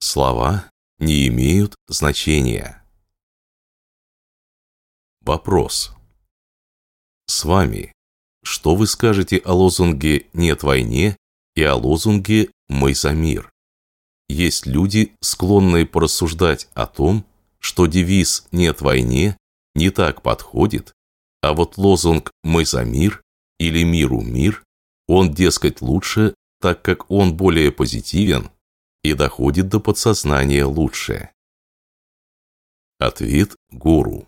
Слова не имеют значения. Вопрос. С вами. Что вы скажете о лозунге «Нет войне» и о лозунге «Мы за мир»? Есть люди, склонные порассуждать о том, что девиз «Нет войне» не так подходит, а вот лозунг «Мы за мир» или «Миру мир» он, дескать, лучше, так как он более позитивен и доходит до подсознания лучше. Ответ гуру.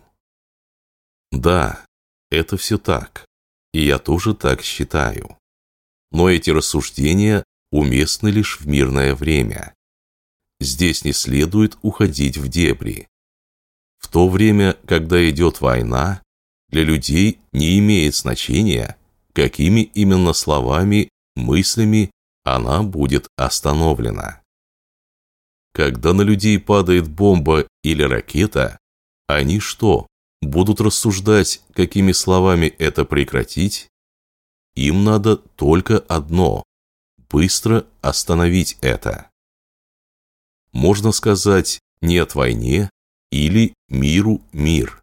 Да, это все так, и я тоже так считаю. Но эти рассуждения уместны лишь в мирное время. Здесь не следует уходить в дебри. В то время, когда идет война, для людей не имеет значения, какими именно словами, мыслями она будет остановлена. Когда на людей падает бомба или ракета, они что, будут рассуждать, какими словами это прекратить? Им надо только одно – быстро остановить это. Можно сказать «нет войне» или «миру мир».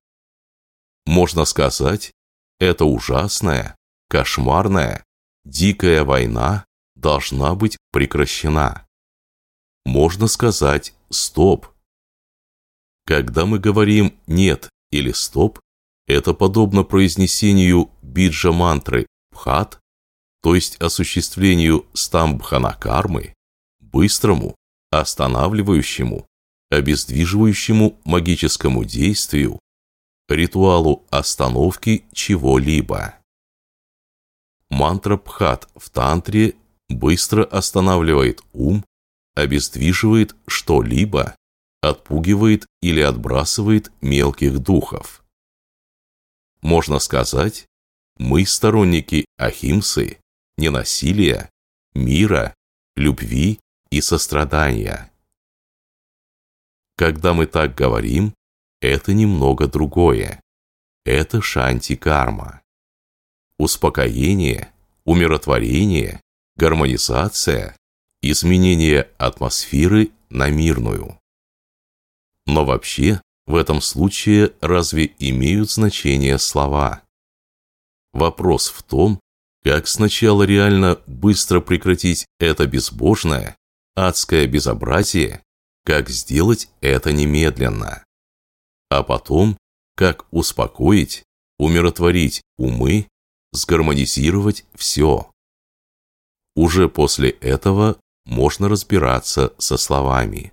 Можно сказать «это ужасная, кошмарная, дикая война должна быть прекращена» можно сказать «стоп». Когда мы говорим «нет» или «стоп», это подобно произнесению биджа-мантры «пхат», то есть осуществлению стамбхана-кармы, быстрому, останавливающему, обездвиживающему магическому действию, ритуалу остановки чего-либо. Мантра Пхат в тантре быстро останавливает ум, обездвиживает что-либо, отпугивает или отбрасывает мелких духов. Можно сказать, мы сторонники ахимсы, ненасилия, мира, любви и сострадания. Когда мы так говорим, это немного другое. Это шанти-карма. Успокоение, умиротворение, гармонизация изменение атмосферы на мирную. Но вообще, в этом случае разве имеют значение слова? Вопрос в том, как сначала реально быстро прекратить это безбожное, адское безобразие, как сделать это немедленно. А потом, как успокоить, умиротворить умы, сгармонизировать все. Уже после этого можно разбираться со словами.